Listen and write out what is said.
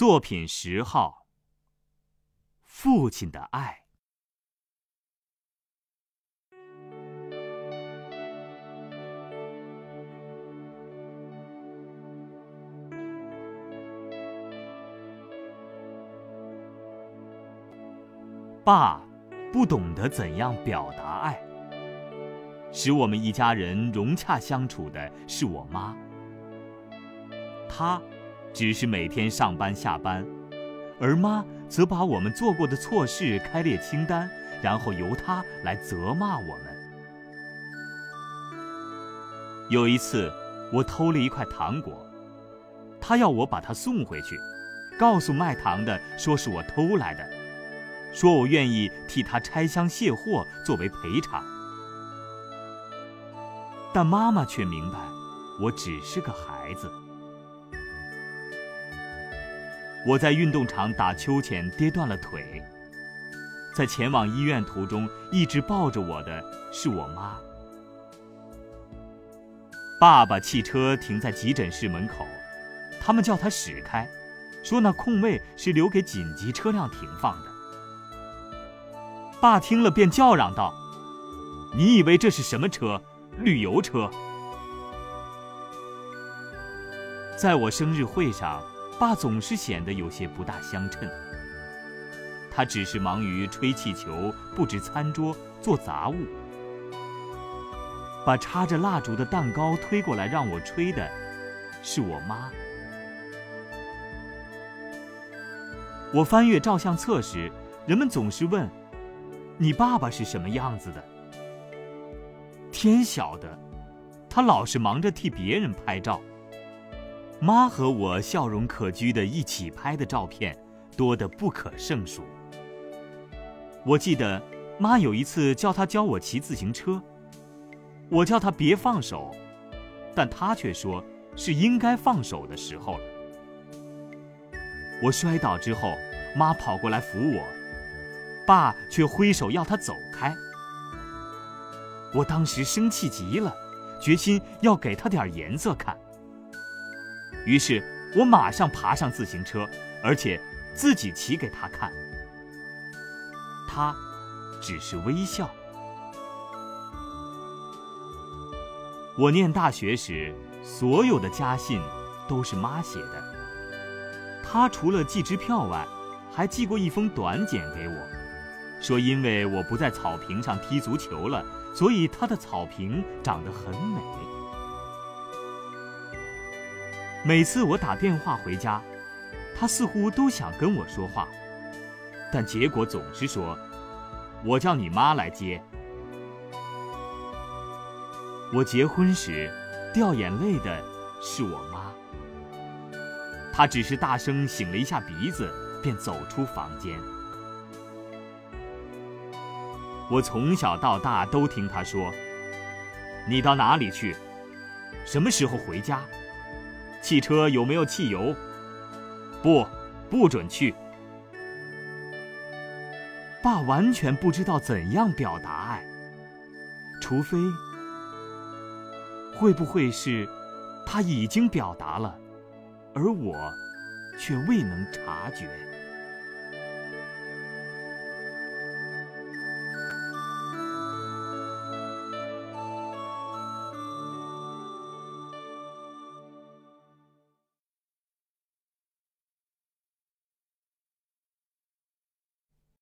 作品十号：父亲的爱。爸不懂得怎样表达爱，使我们一家人融洽相处的是我妈。她只是每天上班下班，而妈则把我们做过的错事开列清单，然后由她来责骂我们。有一次，我偷了一块糖果，她要我把它送回去，告诉卖糖的说是我偷来的。说我愿意替他拆箱卸货作为赔偿，但妈妈却明白，我只是个孩子。我在运动场打秋千跌断了腿，在前往医院途中，一直抱着我的是我妈。爸爸汽车停在急诊室门口，他们叫他驶开，说那空位是留给紧急车辆停放的。爸听了，便叫嚷道：“你以为这是什么车？旅游车！”在我生日会上，爸总是显得有些不大相称。他只是忙于吹气球、布置餐桌、做杂物。把插着蜡烛的蛋糕推过来让我吹的，是我妈。我翻阅照相册时，人们总是问。你爸爸是什么样子的？天晓得，他老是忙着替别人拍照。妈和我笑容可掬的一起拍的照片多得不可胜数。我记得，妈有一次叫他教我骑自行车，我叫他别放手，但他却说是应该放手的时候了。我摔倒之后，妈跑过来扶我。爸却挥手要他走开，我当时生气极了，决心要给他点颜色看。于是我马上爬上自行车，而且自己骑给他看。他只是微笑。我念大学时，所有的家信都是妈写的。她除了寄支票外，还寄过一封短简给我。说：“因为我不在草坪上踢足球了，所以他的草坪长得很美。每次我打电话回家，他似乎都想跟我说话，但结果总是说：‘我叫你妈来接。’我结婚时掉眼泪的是我妈，她只是大声擤了一下鼻子，便走出房间。”我从小到大都听他说：“你到哪里去？什么时候回家？汽车有没有汽油？不，不准去。”爸完全不知道怎样表达爱，除非，会不会是他已经表达了，而我却未能察觉？